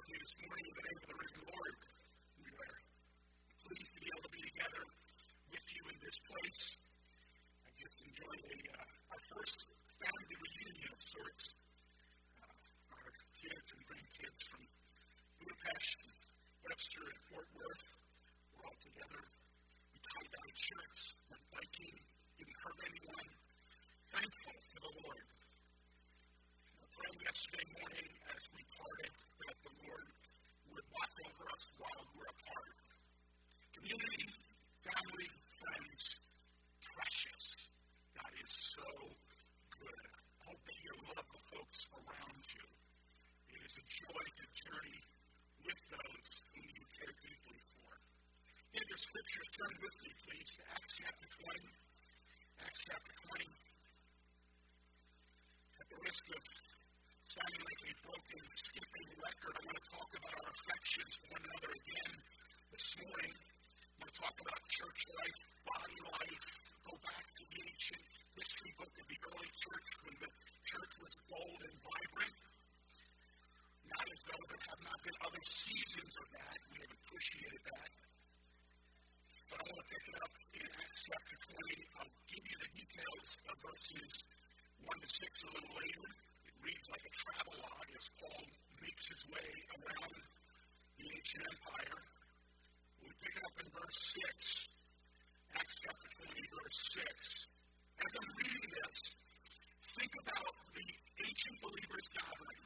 welcome you this morning in the name of the risen Lord. We are pleased to be able to be together with you in this place. I just enjoyed a, uh, our first family reunion of sorts. Uh, our kids and grandkids from Budapest, and Webster, and Fort Worth were all together. We tied down shirts, went biking, didn't hurt anyone. Thankful to the Lord. praying yesterday morning as we parted that the Lord would watch over us while we're apart. Community, family, friends, precious. God is so good. I hope that you love the folks around you. It is a joy to journey with those whom you care deeply for. In your scriptures, turn with me, please, to Acts chapter 20. Acts chapter 20. At the risk of sounding like a broken, skipping record, I want to talk about our affections for one another again this morning. I want to talk about church life, body life, go back to the ancient history book of the early church when the church was bold and vibrant. Not as though there have not been other seasons of that. We have appreciated that. But I want to pick it up in Acts chapter 20. I'll give you the details of verses 1 to 6 a little later reads like a travelogue as Paul makes his way around the ancient empire. We pick up in verse 6, Acts chapter 20, verse 6. As I'm reading this, think about the ancient believers gathering.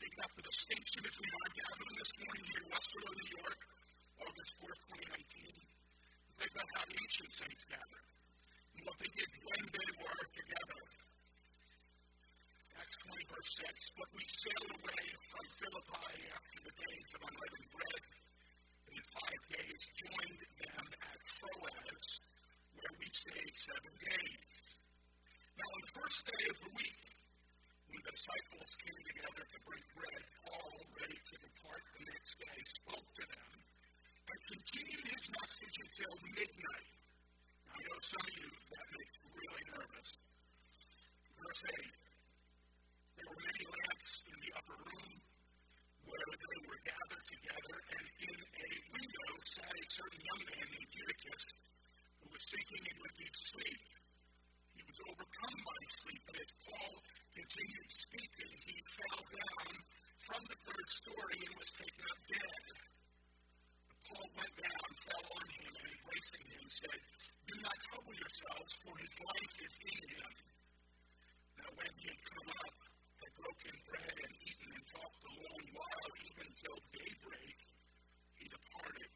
Think about the distinction between our gathering this morning here in Westerlo, New York, August 4th, 2019. Think about how ancient saints gathered and what they did when they were together. Acts 20, verse 6. But we sailed away from Philippi after the days of unleavened bread, and in five days joined them at Troas, where we stayed seven days. Now, on the first day of the week, when the disciples came together to break bread, Paul, ready to depart the next day, spoke to them and continued his message until midnight. Now, I know some of you that makes really nervous. Verse 8 there in the upper room where they were gathered together, and in a window sat a certain young man named Eutychus who was sinking into a deep sleep. He was overcome by sleep, but as Paul continued speaking, he fell down from the third story and was taken up dead. Paul went down, fell on him, and embracing him, said, Do not trouble yourselves, for his life is in him. Now, when he had come up, broken bread and eaten and talked a long while, even till daybreak, he departed.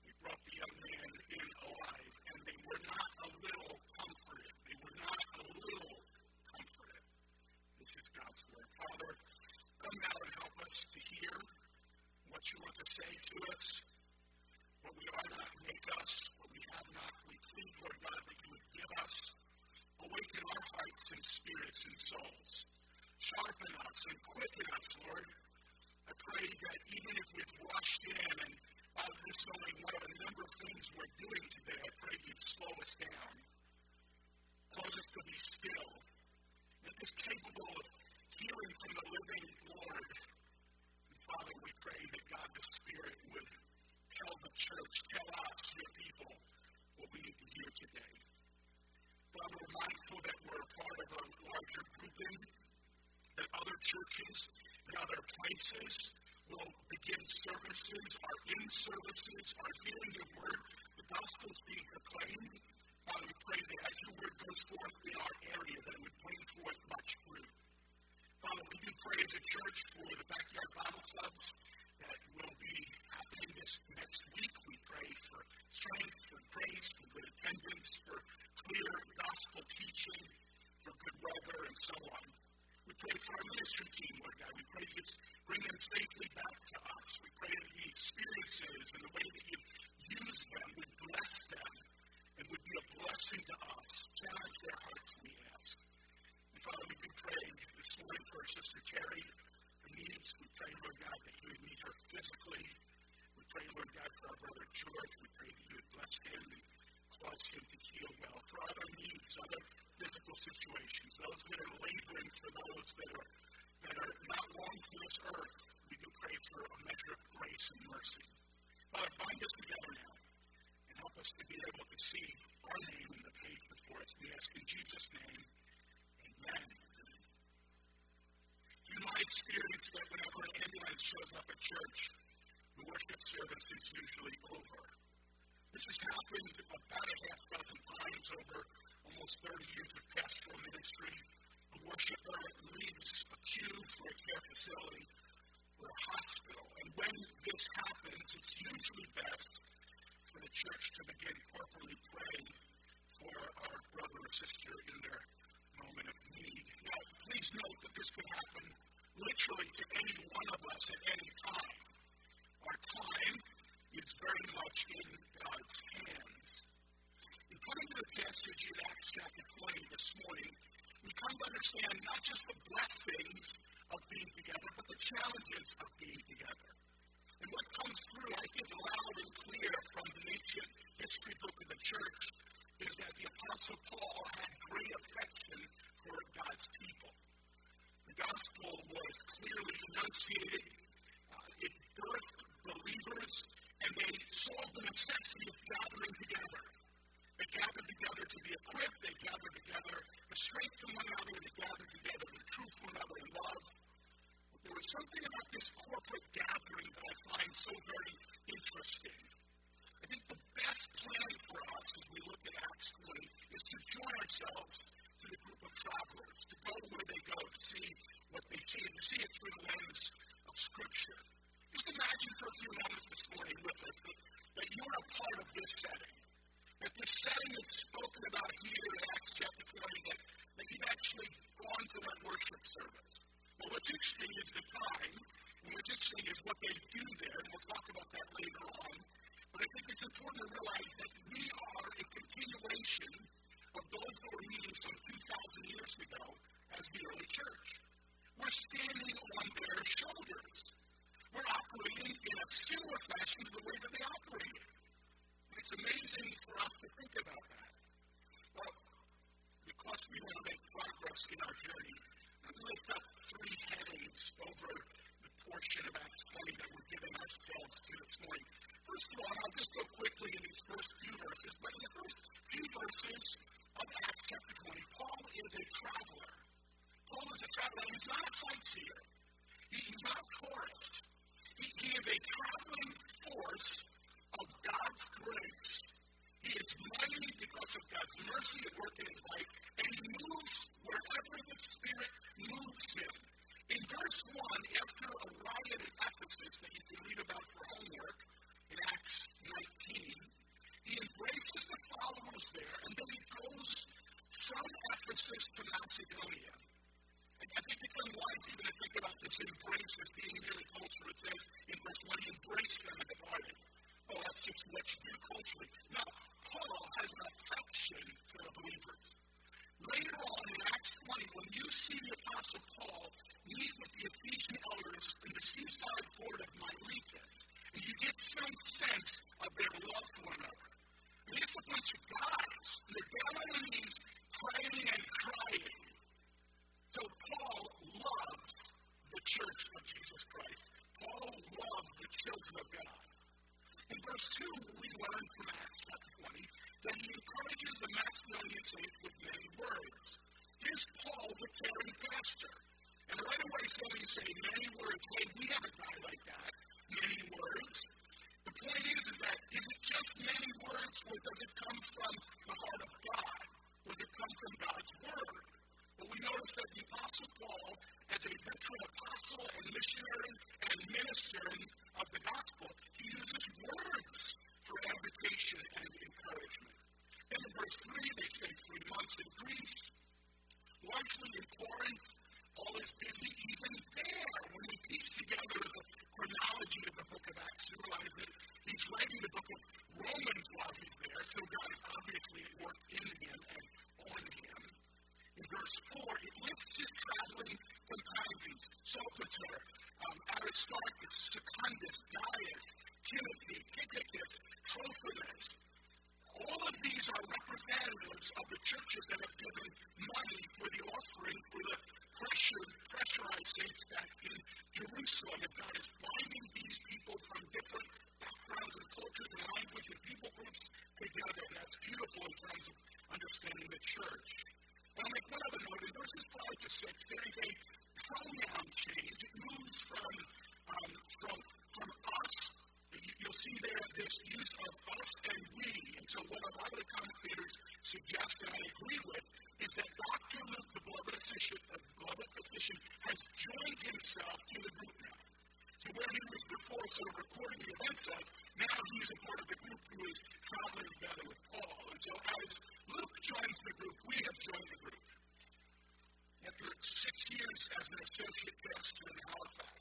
He brought the young man in alive, and they were not a little comforted. They were not a little comforted. This is God's word. Father, come now and help us to hear what you want to say to us. What we are not, make us. What we have not, we plead, Lord God, that you would give us. Awaken our hearts and spirits and souls Sharpen us and quicken us, Lord. I pray that even if we've rushed in and out of this knowing one of a number of things we're doing today, I pray you'd slow us down. Cause us to be still. Make us capable of hearing from the living Lord. And Father, we pray that God the Spirit would tell the church, tell us, your people, what we need to hear today. Father, we're mindful that we're a part of a larger grouping that other churches and other places will begin services, are in services, are hearing your word. The gospel is being proclaimed. Father, we pray that as your word goes forth in our area, that it would bring forth much fruit. Father, we do pray as a church for the backyard Bible clubs that will be happening this next week. We pray for strength, for grace, for good attendance, for clear gospel teaching, for good weather, and so on. We pray for our ministry team, Lord God. We pray you bring them safely back to us. We pray that the experiences and the way that you've used them would bless them and would be a blessing to us. Challenge their hearts, we ask. And Father, we do pray this morning for our sister Terry, her needs. We pray, Lord God, that you would meet her physically. We pray, Lord God, for our brother George. We pray that you would bless him and cause him to heal well. For other needs, other physical situations, those that are laboring for those that are that are not long for this earth. We do pray for a measure of grace and mercy. Father, bind us together now and help us to be able to see our name in the page before us. We ask in Jesus' name, amen. Through my experience that whenever an ambulance shows up at church, the worship service is usually over. This has happened about a half dozen times over almost 30 years of pastoral ministry. A worshiper leaves a queue for a care facility or a hospital. And when this happens, it's usually best for the church to begin corporately praying for our brother or sister in their moment of need. Now, please note that this could happen literally to any one of us at any time. Our time is very much in God's hands. This morning, we come to understand not just the blessings of being together, but the challenges of being together. And what comes through, I think, loud and clear from the ancient history book of the church is that the Apostle Paul had great affection for God's people. The gospel was clearly enunciated, uh, it birthed believers, and they saw the necessity of gathering together. They gathered together to be equipped, they gathered together to strengthen one another, to gather together to truth one another in love. But there was something about this corporate gathering that I find so very interesting. I think the best plan for us as we look at Acts 20 is to join ourselves to the group of travelers, to go where they go, to see what they see, and to see it through the lens of Scripture. Just imagine for a few moments this morning with us that, that you're a part of this setting. That this setting is spoken about here in Acts chapter 20, that, that you've actually gone to that worship service. Well, what's interesting is the time, and what's interesting is what they do there, and we'll talk about that sort of recording the events of, now he's a part of the group who is traveling together with Paul. And so, as Luke joins the group, we have joined the group. After six years as an associate pastor in Halifax,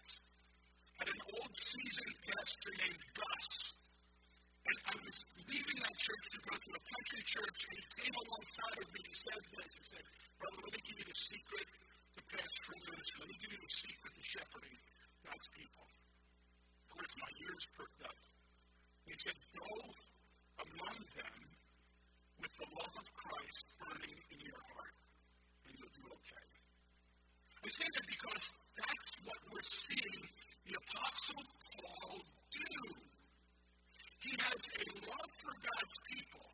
had an old seasoned pastor named Gus. And I was leaving that church to go to a country church, and he came alongside of me. and said this. He said, Brother, let me give you the secret to pastoral ministry. Let me give you the secret to shepherding God's people. Of my ears perked up. He said, Go among them with the love of Christ burning in your heart, and you'll do okay. I say that because that's what we're seeing the Apostle Paul do. He has a love for God's people.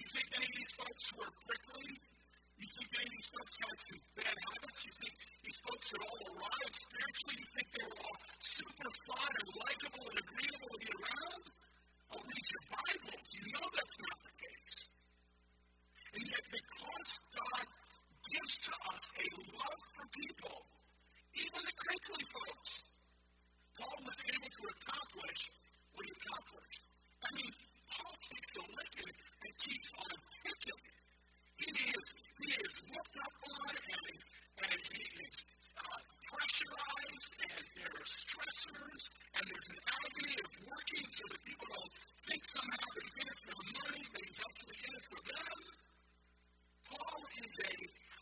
You think any of these folks were prickly? You think any these folks had some bad habits? You think these folks had all arrived spiritually? You think they were all super fun and likable and agreeable to be around? I'll read your Bibles. You know that's not the case. And yet, because God gives to us a love for people, even the crinkly folks, Paul was able to accomplish what he accomplished. I mean, Paul takes a licking and keeps on ticking. He is, he is looked up on and, and he is uh, pressurized and there are stressors and there's an agony of working so that people don't think somehow that he's in it for the money, but he's actually in it for them. Paul is a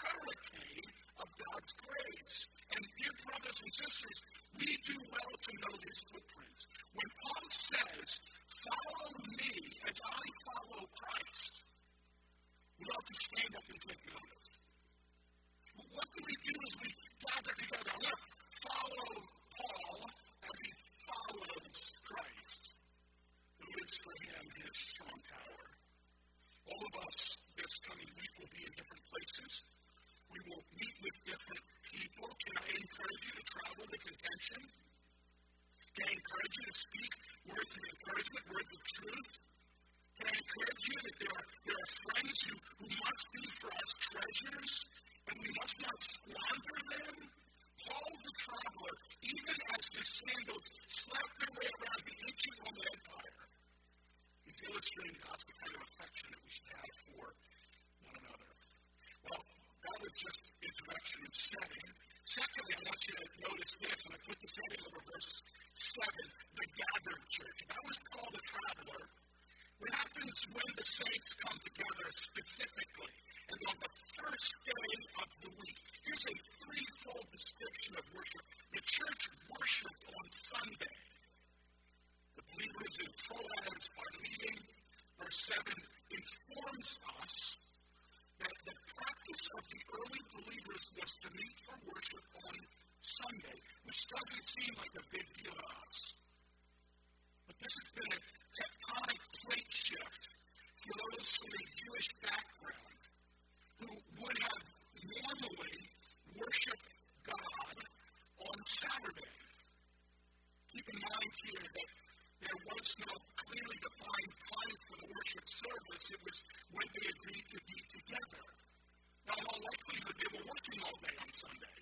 hurricane of God's grace. And dear brothers and sisters, we do well to know his footprints. When Paul says, Follow me as I follow Christ, we ought to stand up and take notice. What do we do as we gather together? Look, follow Paul as he follows Christ, who is for him his strong tower. All of us this coming week will be in different places. We will meet with different people. Can I encourage you to travel with intention? Can I encourage you to speak words of encouragement, words of truth? Can I encourage you that there are, there are friends who, who must be for us treasures and we must not squander them? Paul the traveler, even as his sandals slapped their way around the ancient Roman Empire, us the kind of affection that we should have for one another. Well, that was just introduction and setting. Secondly, I want you to notice this, and I put this heading over verse 7, the gathered church. That was called a traveler. What happens when the saints come together specifically and on the first day of the week? Here's a threefold description of worship. The church worshiped on Sunday. The believers in Troas are meeting. Verse 7 informs us that the practice of the early believers was to meet for worship on Sunday, which doesn't seem like a big deal to us. But this has been a tectonic plate shift for those from a Jewish background who would have normally worshiped God on Saturday. Keep in mind here that there was no clearly defined time for the worship service. It was when they agreed to be together. Now, in all likelihood, they were working all day on Sunday.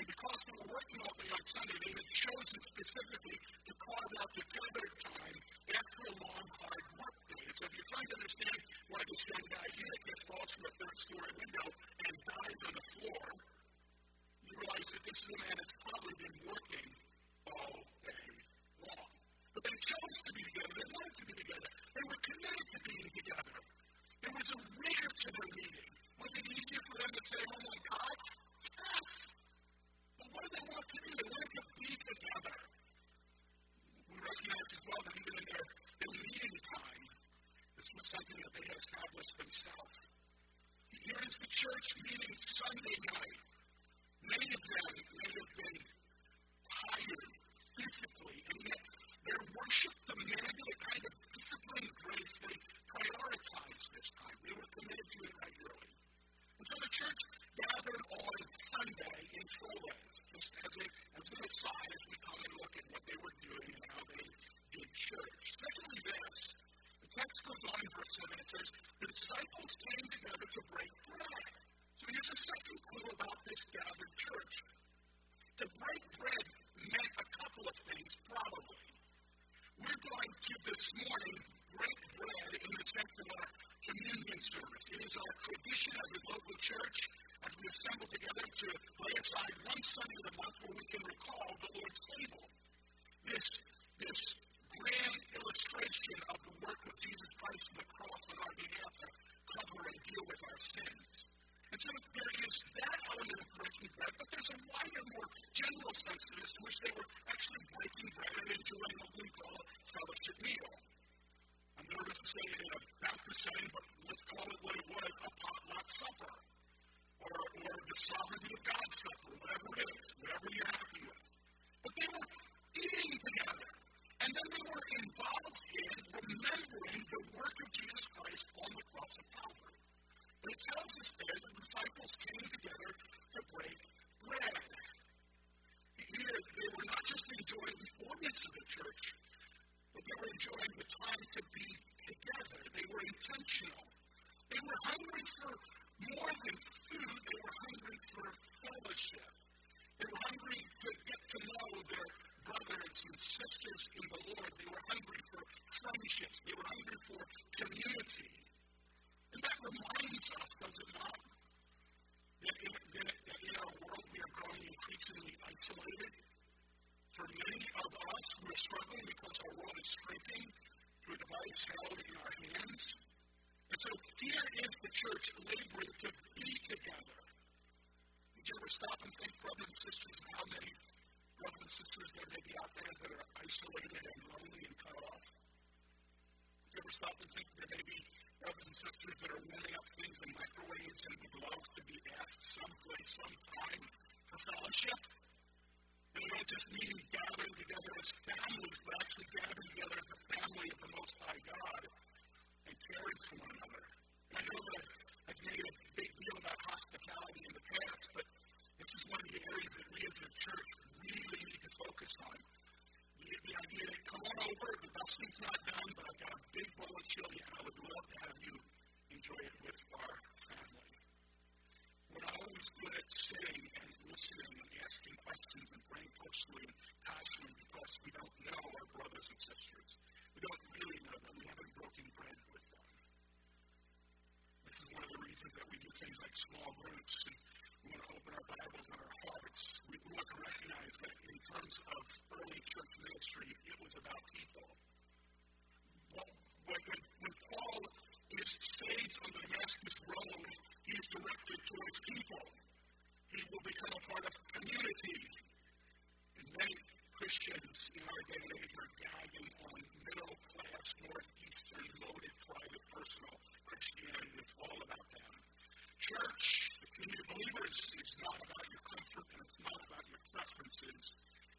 And because they were working all day on Sunday, they had chosen specifically to carve out together time after a long, hard work day. And so if you're trying to understand why this young guy here gets falls from a third story window and dies on the floor, you realize that this is a man that's probably been working all day long. But they chose to be together. They wanted to be together. They were committed to being together. There was a rigor to their meeting. Was it easier for them to stay home on God's? Yes. But what do they want to do? They want to be together. We recognize as well that even in their, their meeting time, this was something that they had established themselves. Here is the church meeting Sunday night. Many of them may have been tired physically, and yet their worship demanded a kind of disciplined grace. They prioritized this time. They were committed to it regularly. And so the church gathered gathered on Sunday in Troas, just as, a, as an aside, as we come and look at what they were doing and how they did church. Secondly, this, the text goes on in verse 7, it says, the disciples came together to break bread. So here's a second clue about this gathered church. To break bread meant a couple of things, probably. We're going to this morning break bread in the sense of our communion service. It is our tradition as a local church, as we assemble together, to lay aside one Sunday of the month where we can recall the Lord's table. This, this grand illustration of the work of Jesus Christ on the cross on our behalf to cover and deal with our sins. And so there is that element of breaking bread, but there's a wider, more general sense to this, in which they were actually breaking bread and enjoying what we call a fellowship meal. I'm nervous to say it in a Baptist setting, but let's call it what it was a potluck supper. Or, or the sovereignty of God supper, whatever it is, whatever you're happy with. But they were eating together. And then they were involved in remembering the work of Jesus Christ on the cross of Calvary. But it tells us there the disciples came together to break bread. Here, they were not just enjoying the ordinance of the church, but they were enjoying the time to be together. They were intentional. They were hungry for more than food, they were hungry for fellowship. They were hungry to get to know their brothers and sisters in the Lord. They were hungry for friendships. They were hungry for community. And that reminds us, does it not, that in, that, that in our world we are growing increasingly isolated. For many of us, we're struggling because our world is shrinking to a device held in our hands. And so here is the church laboring to be together. Did you ever stop and think, brothers and sisters, how many brothers and sisters there may be out there that are isolated and lonely and cut off? Did you ever stop and think there may be brothers and sisters that are warming up things in microwaves and would love to be asked someplace, sometime for fellowship? And we don't just mean gathering together as families, but actually gathering together as a family of the Most High God caring for one another. And I know that I've, made a big deal about hospitality in the past, but this is one of the areas that we as a church really need to focus on. The, the idea that come on over, the dusting's not done, but I've got a big bowl of chili, and I would love to have you enjoy it with our family. We're not always good at sitting and listening and asking questions and praying personally and passionately because we don't know our brothers and sisters. We don't really know them. We haven't broken bread with them. This is one of the reasons that we do things like small groups and we want to open our Bibles and our hearts. We, we want to recognize that in terms of early church ministry, it was about people. Well, when, when Paul is saved on the Damascus Road, he is directed towards people. He will become a part of community. And many Christians in our day and age are gagging on middle class, northeastern, loaded, private, personal Christianity. It's all about them. Church, the community of believers, is not about your comfort and it's not about your preferences.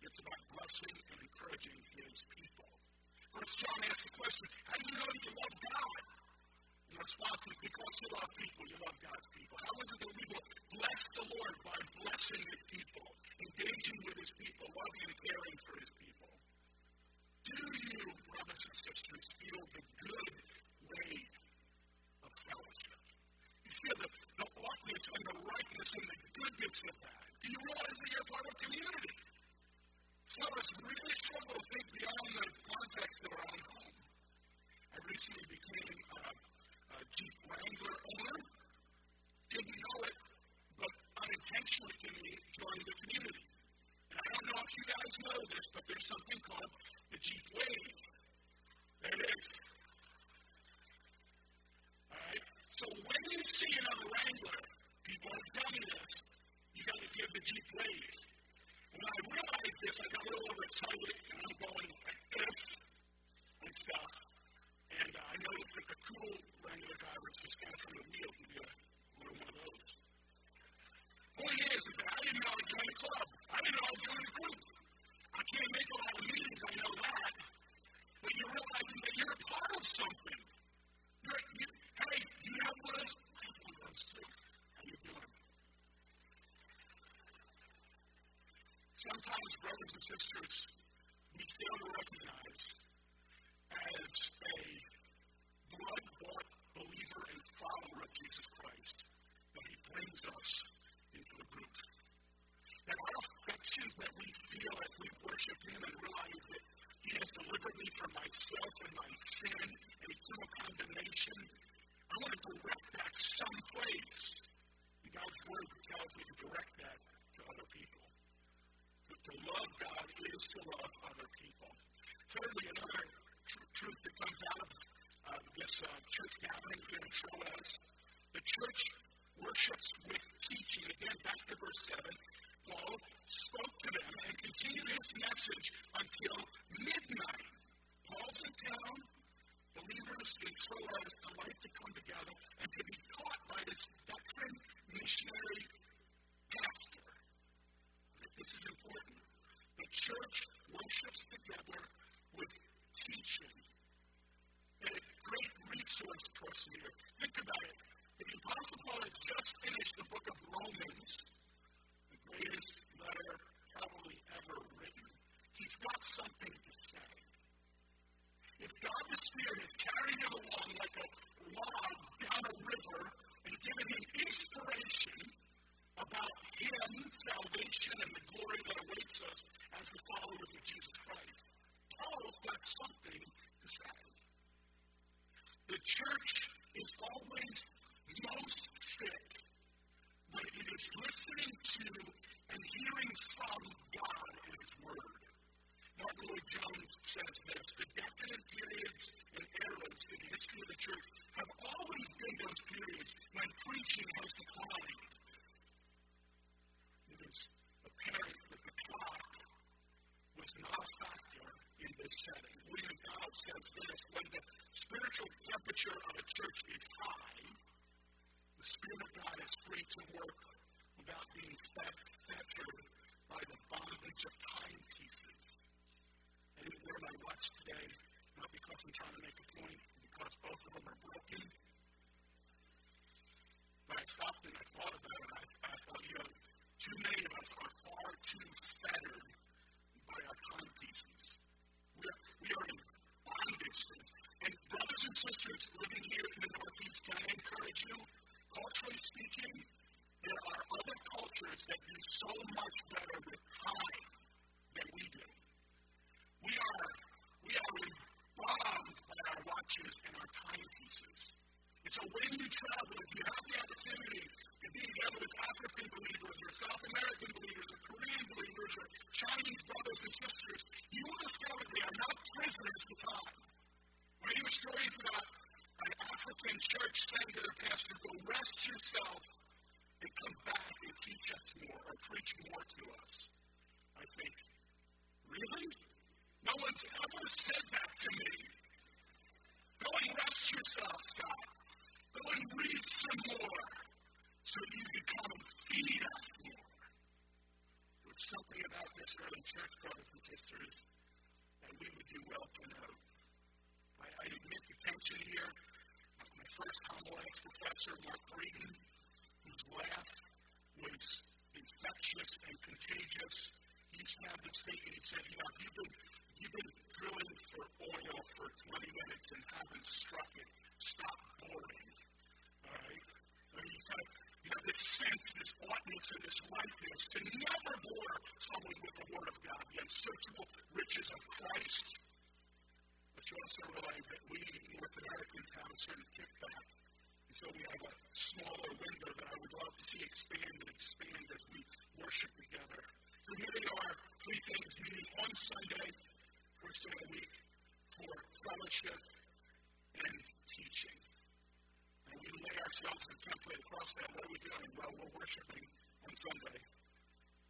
It's about blessing and encouraging his people. First John asks the question, how do you know that you love God? The response is because you love people, you love God's people. How is it that we will bless the Lord by blessing his people, engaging with his people, loving and caring for his people? Do you, brothers and sisters, feel the good weight of fellowship? You feel the, the oughtness and the rightness and the goodness of that? Do you realize that you're part of community? Some of us really struggle to think beyond the context of our own home. I recently became uh, a Jeep Wrangler owner. Didn't know it, but unintentionally joined the community. And I don't know if you guys know this, but there's something called the Jeep Wave. There it is. All right? So when you see another Wrangler, people have told me this, you got to give the Jeep Wave. When I realized this, I got a little overexcited, and I'm going like this and stuff. And uh, I noticed that the cool Wrangler drivers just kind of from brothers and sisters, we fail to recognize as a blood bought believer and follower of Jesus Christ that he brings us into a group. That our affections that we feel as we worship him and realize that he has delivered me from myself and my sin and eternal condemnation, I want to direct that someplace. And God's word tells me to direct that to other people. To love God is to love other people. Thirdly, another tr- truth that comes out of uh, this uh, church gathering here in Troas, the church worships with teaching. Again, back to verse 7. Paul spoke to them and continued his message until midnight. Paul's in town. Believers in Troas delight to come together and to be taught by this veteran missionary pastor. This is important. The church worships together with teaching. And a great resource person here. Think about it. The Apostle Paul has just finished the book of Romans, the greatest letter probably ever written. He's got something to say. If God the Spirit has carried him along like a log down a river and given him inspiration about him, salvation, and the glory that awaits us as the followers of Jesus Christ, Paul's got something to say. The church is always most fit when it is listening to and hearing from God and His Word. Martyn Lloyd-Jones says this the decadent periods and eras in the history of the church have always been those periods when preaching has declined. It is apparent that the clock was not a factor in this setting. William Dow says this when the spiritual of a church is high, the Spirit of God is free to work without being fettered by the bondage of timepieces. Didn't wear my watch today, not because I'm trying to make a point, because both of them are broken. But I stopped and I thought about it. and I, I thought, you know, too many of us are far too fettered by our timepieces. We are, we are in bondage. And brothers and sisters living here in the Northeast, can I encourage you? Culturally speaking, there are other cultures that do so much better with time than we do. We are, we are bombed by our watches and our timepieces. And so when you travel, if you have the opportunity to be together with African believers or South American believers or Korean believers or Chinese brothers and sisters, you will discover they are not prisoners to time. I hear stories about an African church saying to their pastor, go rest yourself and come back and teach us more or preach more to us. I think, really? No one's ever said that to me. Go and rest yourself, Scott. Go and read some more so you can come and feed us more. There's something about this early church, brothers and sisters, that we would do well to know. I, I admit the tension here. My first homiletics professor, Mark Breeden, whose laugh was infectious and contagious, he used to have this statement. Said, You know, if you've been, you've been drilling for oil for 20 minutes and haven't struck it, stop boring. All right? I mean, you, of, you have this sense, this oughtness, and this rightness to never bore someone with the Word of God, the unsearchable riches of Christ. But you also realize that we North Americans have a certain kickback. So we have a smaller window that I would love to see expand and expand as we worship together. So here they are, three things meeting on Sunday, first day of the week, for fellowship and teaching. And we lay ourselves a template across that. What are we doing? Well, we're worshiping on Sunday.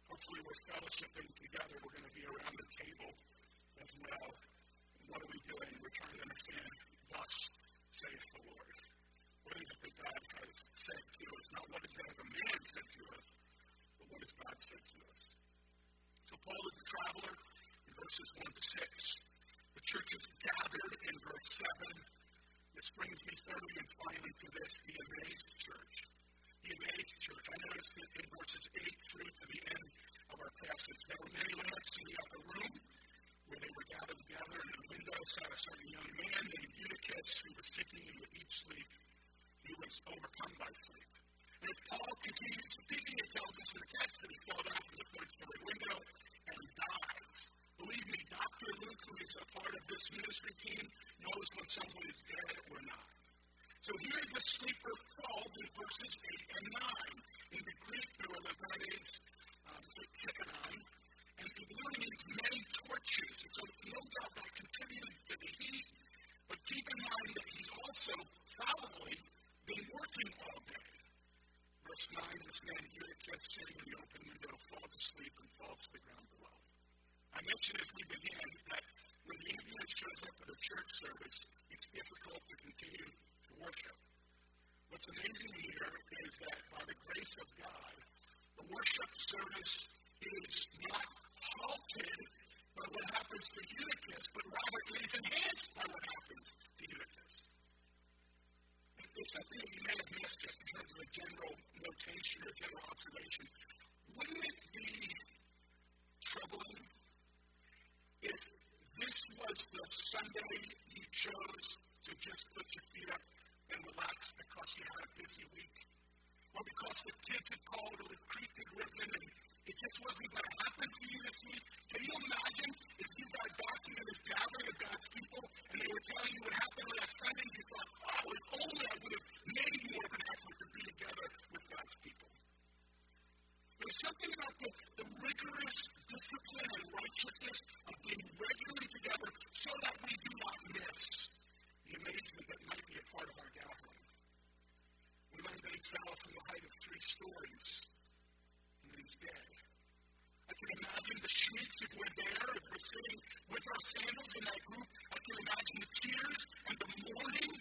Hopefully, we're fellowshipping together. We're going to be around the table as well. And what are we doing? We're trying to understand, thus saith the Lord. What is it that God has said to us? Not what is that a man said to us, but what has God said to us? So Paul is a traveler in verses 1 to 6. The church is gathered in verse 7. This brings me thirdly and finally to this, the amazed church. The amazed church. I noticed that in verses 8 through to the end of our passage. There were many lamps in the upper room where they were gathered together, and in the window sat a certain young man named Eutychus who was sinking into deep sleep. He was overcome by sleep. And as Paul continues speaking, it tells us in the text that he fell down from the third story window and he died. Believe me, Dr. Luke, who is a part of this ministry team, knows when someone is dead or not. So here the sleeper falls in verses 8 and 9. In the Greek, there were lebanes, um, hikanon, and it literally means many torches. And so no doubt that contributed to the heat, but keep in mind that he's also probably been working all day. Verse 9, this man Eutychus sitting in the open window falls asleep and falls to the ground below. I mentioned as we began that when the ambulance shows up at a church service, it's difficult to continue to worship. What's amazing here is that by the grace of God, the worship service is not halted by what happens to Eutychus, but rather it is enhanced by what happens to Eutychus. It's something that you may have missed just in terms of a general notation or general observation. Wouldn't it be troubling if this was the Sunday you chose to just put your feet up and relax because you had a busy week, or because the kids had called or the creek had risen and it just wasn't going to happen for you this week. Can you imagine if you got back into this gathering of God's people and they were telling you what happened last Sunday? You thought, oh, if only I would have made more of an effort to be together with God's people. There's something about the, the rigorous discipline and righteousness of being regularly together so that we do not miss the amazement that might be a part of our gathering. We that he fell from the height of three stories and I can imagine the shrieks if we're there, if we're sitting with our sandals in that group. I can imagine the tears and the mourning.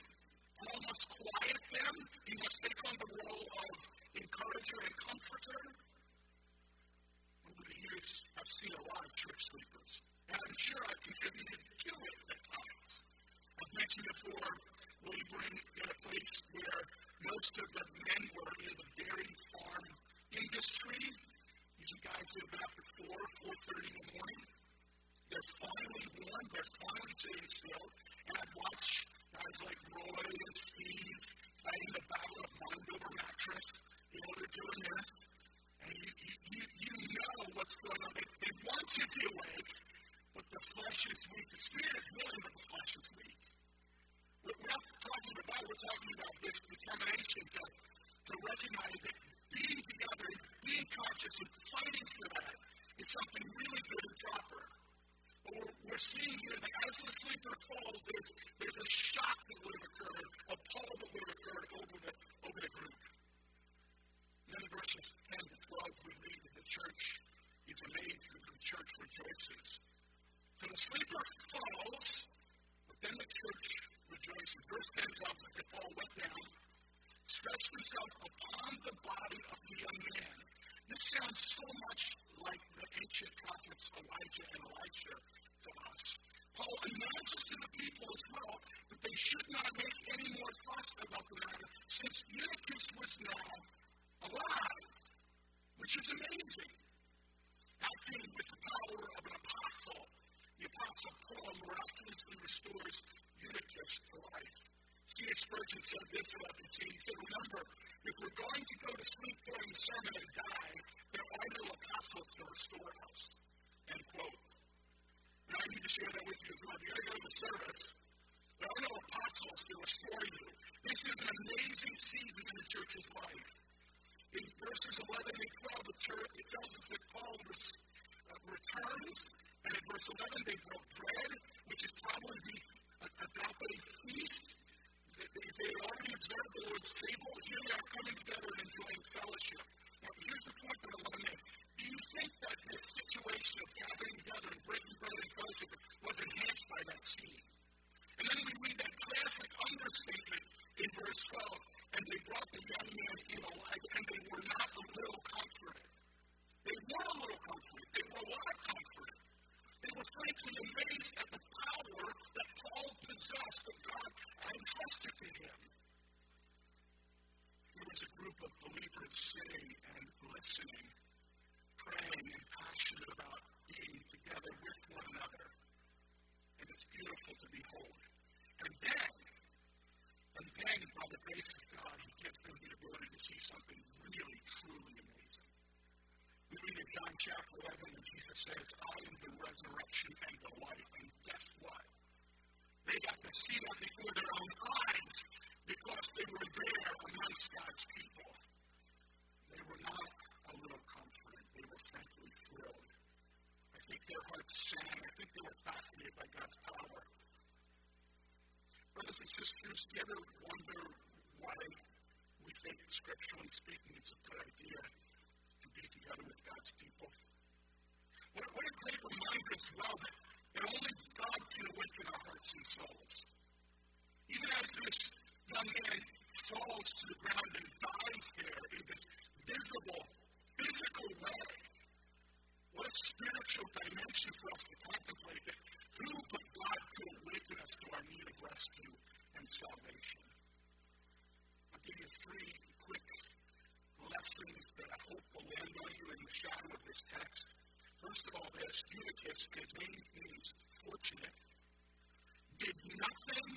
Paul must quiet them. He must take on the role of encourager and comforter. Over the years, I've seen a lot of church sleepers, and I'm sure I've contributed to it at times. I've mentioned before laboring in a place where most of the men were in the dairy farm industry. These are guys who have been up at 4, 4.30 in the morning. They're finally warm. They're finally sitting still. And I watch guys like Roy and Steve fighting the battle of mind over mattress. You know, they're doing this. And you, you, you, know what's going on. They, they want you to be awake, but the flesh is weak. The spirit is willing, but the flesh is weak. We're not talking about, we're talking about this determination to, to recognize that being together and being conscious and fighting for that is something really good and proper. But we're, we're seeing here that as the sleeper falls, there's, there's a shock that would have occurred, a pall that would have occurred over the, over the group. then in verses 10 to 12, we read that the church is amazed and the church rejoices. So the sleeper falls, but then the church rejoices. Verse 10 tells us that Paul went down stretched himself upon the body of the young man. This sounds so much like the ancient prophets Elijah and Elisha to us. Paul announces to the people as well that they should not make any more fuss about the matter since Eutychus was now alive, which is amazing. Acting with the power of an apostle, the apostle Paul miraculously restores Eutychus to life. C.H. Spurgeon said this about the scene. He said, Remember, if we're going to go to sleep during the sermon and die, there are no apostles to restore us. End quote. And I need to share that with you as well. If you're going to go to the service, there are no apostles to restore you. This is an amazing season in the church's life. In verses 11 and 12, the church, it tells us that Paul uh, returns, and in verse 11, they broke bread, which is probably the uh, agape feast they had already observed the Lord's table. Here they are coming together and enjoying fellowship. Now, here's the point that I want to make. Do you think that this situation of gathering together and breaking bread and fellowship was enhanced by that scene? And then we read that classic understatement in verse 12, and they brought the young man in alive, and they were not a little comforted. They were a little comforted. They were a lot comforted. They were frankly amazed at the power that Paul possessed that God had entrusted to him. There was a group of believers sitting and listening, praying and passionate about being together with one another. And it's beautiful to behold. And then, and then, by the grace of God, He gives them the ability to see something really, truly amazing. We read in John chapter 11, and Jesus says, I am the resurrection and the life. And guess what? They got to see that before their own eyes because they were there amongst God's people. They were not a little comforted. They were frankly thrilled. I think their hearts sang. I think they were fascinated by God's power. Brothers and sisters, do you ever wonder why we think, scripturally speaking, it's a good idea to be together with God's people? What, what a great reminder as well that, that only God can awaken our hearts and souls. Even as this young man falls to the ground and dies there in this visible, physical way. What a spiritual dimension for us to contemplate that who but God could awaken us to our need of rescue and salvation. I'll give you three quick lessons that I hope will land on you in the shadow of this text. First of all, this Eutychus, his name means fortunate, did nothing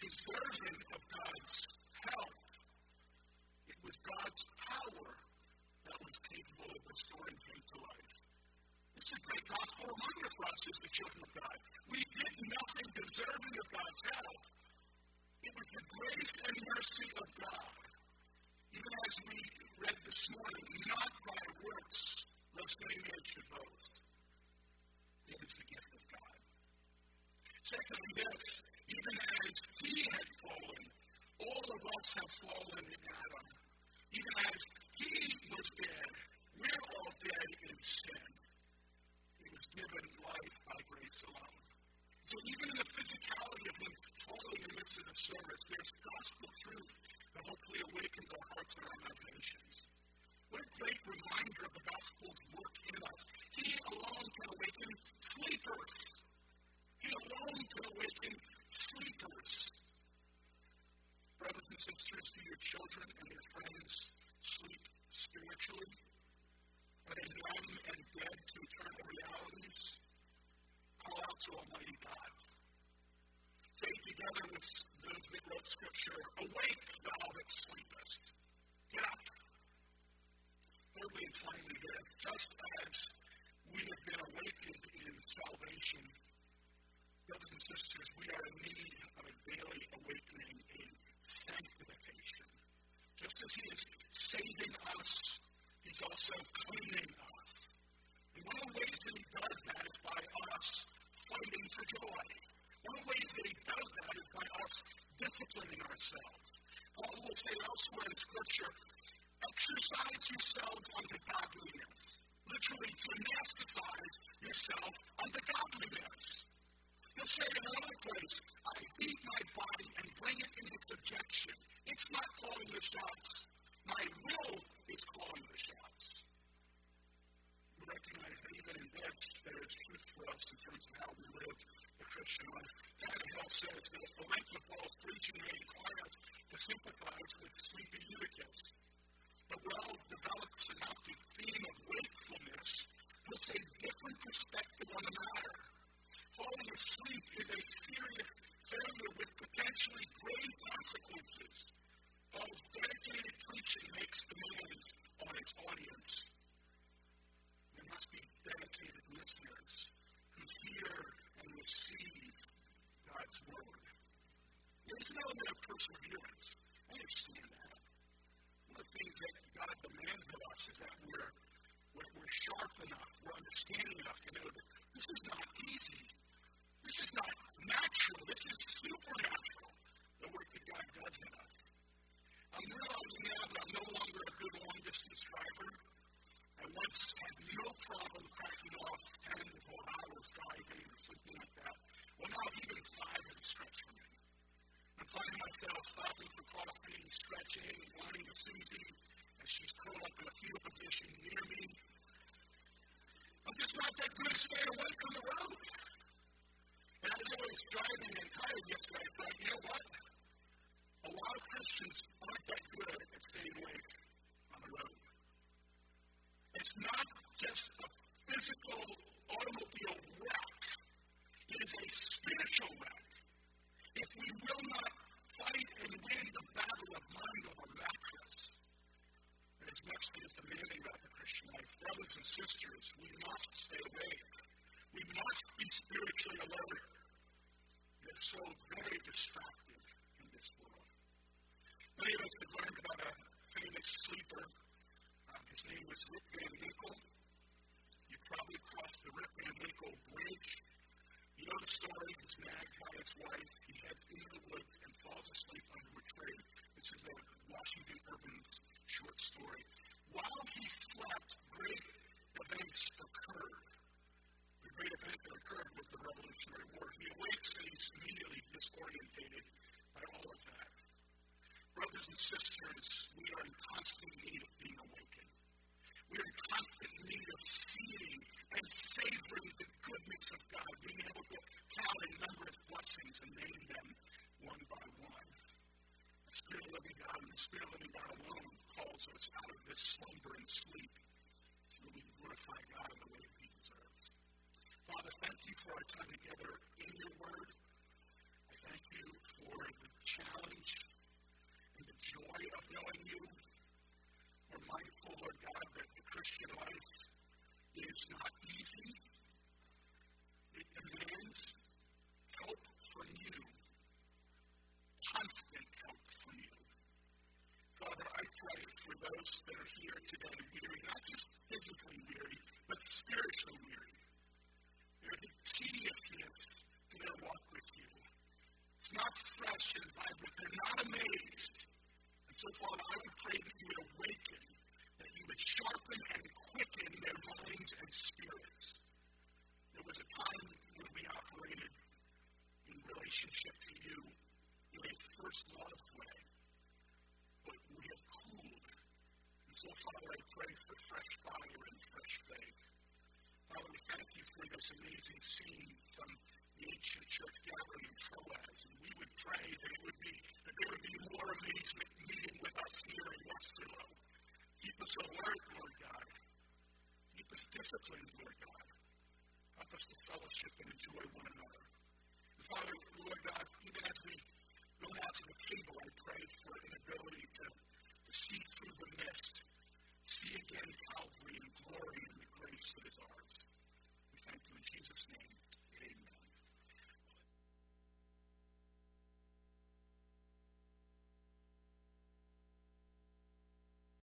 deserving of God's help. It was God's power that was capable of restoring him to life. This is a great gospel reminder for us as the children of God. We did nothing deserving of God's help. It was the grace and mercy of God. Lest any man should boast. It is the gift of God. Secondly, this, even as he had fallen, all of us have fallen in Adam. Even as he was dead, we're all dead in sin. He was given life by grace alone. So even in the physicality of him falling in the midst of the service, there's gospel truth that hopefully awakens our hearts and our imaginations. What a great reminder of the gospel's work in us. He alone can awaken sleepers. He alone can awaken sleepers. Brothers and sisters, do your children and their friends sleep spiritually? Are they numb and dead to eternal realities? Call out to Almighty God. Say together with those that wrote Scripture, Awake, thou that sleepest. Get up. Thirdly and finally, this just as we have been awakened in salvation, brothers and sisters, we are in need of a daily awakening in sanctification. As He is saving us, He's also cleaning us. And one of the ways that He does that is by us fighting for joy. One of the ways that He does that is by us disciplining ourselves. Paul will say elsewhere in Scripture, exercise yourselves unto godliness. Literally, gymnasticize yourself unto godliness. He'll say in another place, I beat my body and bring it into subjection. It's not calling the shots. My will is calling the shots. We recognize that even in this, there is truth for us in terms of how we live the Christian life. Kenneth Hale says that the length of Paul's preaching may require us to sympathize with sleepy Eutychus, the well-developed synoptic theme of wakefulness puts a different perspective on the matter. Falling asleep is a serious failure with potentially grave consequences. Paul's dedicated preaching makes demands on its audience. There must be dedicated listeners who hear and receive God's word. There's an element of perseverance. I understand that. One of the things that God demands of us is that we're, we're, we're sharp enough, we're understanding enough to know that this is not easy. This is not natural. This is supernatural, the work that God does in us. I'm realizing now that I'm no longer a good long distance driver. I once had no problem cracking off 10 to 12 hours driving or something like that. Well, now even five is a stretch for me. I'm finding myself stopping for coffee, stretching, whining to Susie as she's curled up in a fetal position near me. I'm just not that good at staying awake on the road. And as I was driving and tired yesterday, I thought, you know what? A lot of Christians aren't that good at staying awake on the road. It's not sisters, we must stay awake. We must be spiritually alert. We're so very distracted in this world. Many of us have learned about a famous sleeper. Um, his name was Rip Van Winkle. You probably crossed the Rip Van Winkle Bridge. You know the story. He's nagged by his wife. He heads into the woods and falls asleep under a tree. This is a Washington Irving's short story. While he slept, great events occurred. The great event that occurred was the Revolutionary War. He awakes and he's immediately disorientated by all of that. Brothers and sisters, we are in constant need of being awakened. We are in constant need of seeing and savoring the goodness of God, being able to count and number his blessings and name them one by one. The Spirit of living God and the Spirit of living God alone calls us out of this slumber and sleep so that we can glorify God in the way that he deserves. Father, thank you for our time together in your word. I thank you for the challenge and the joy of knowing you. We're mindful, Lord God, that the Christian life is not easy. It demands help from you, constant help from you. Father, I pray for those that are here today weary, not just physically weary, but spiritually weary. There's a tediousness to their walk with you. It's not fresh and vibrant. They're not amazed. And so, Father, I would pray that you would awaken, that you would sharpen and quicken their minds and spirits. There was a time when we operated in relationship to you in a first love way, but we have cooled. And so, Father, I pray for fresh fire and fresh faith. Father, we thank you for this amazing scene from the ancient church gathering in Troas, and we would pray that it would be that there would be amazement meeting with us here in Westerlo. Keep us alert, Lord God. Keep us disciplined, Lord God. Help us to fellowship and enjoy one another. And Father,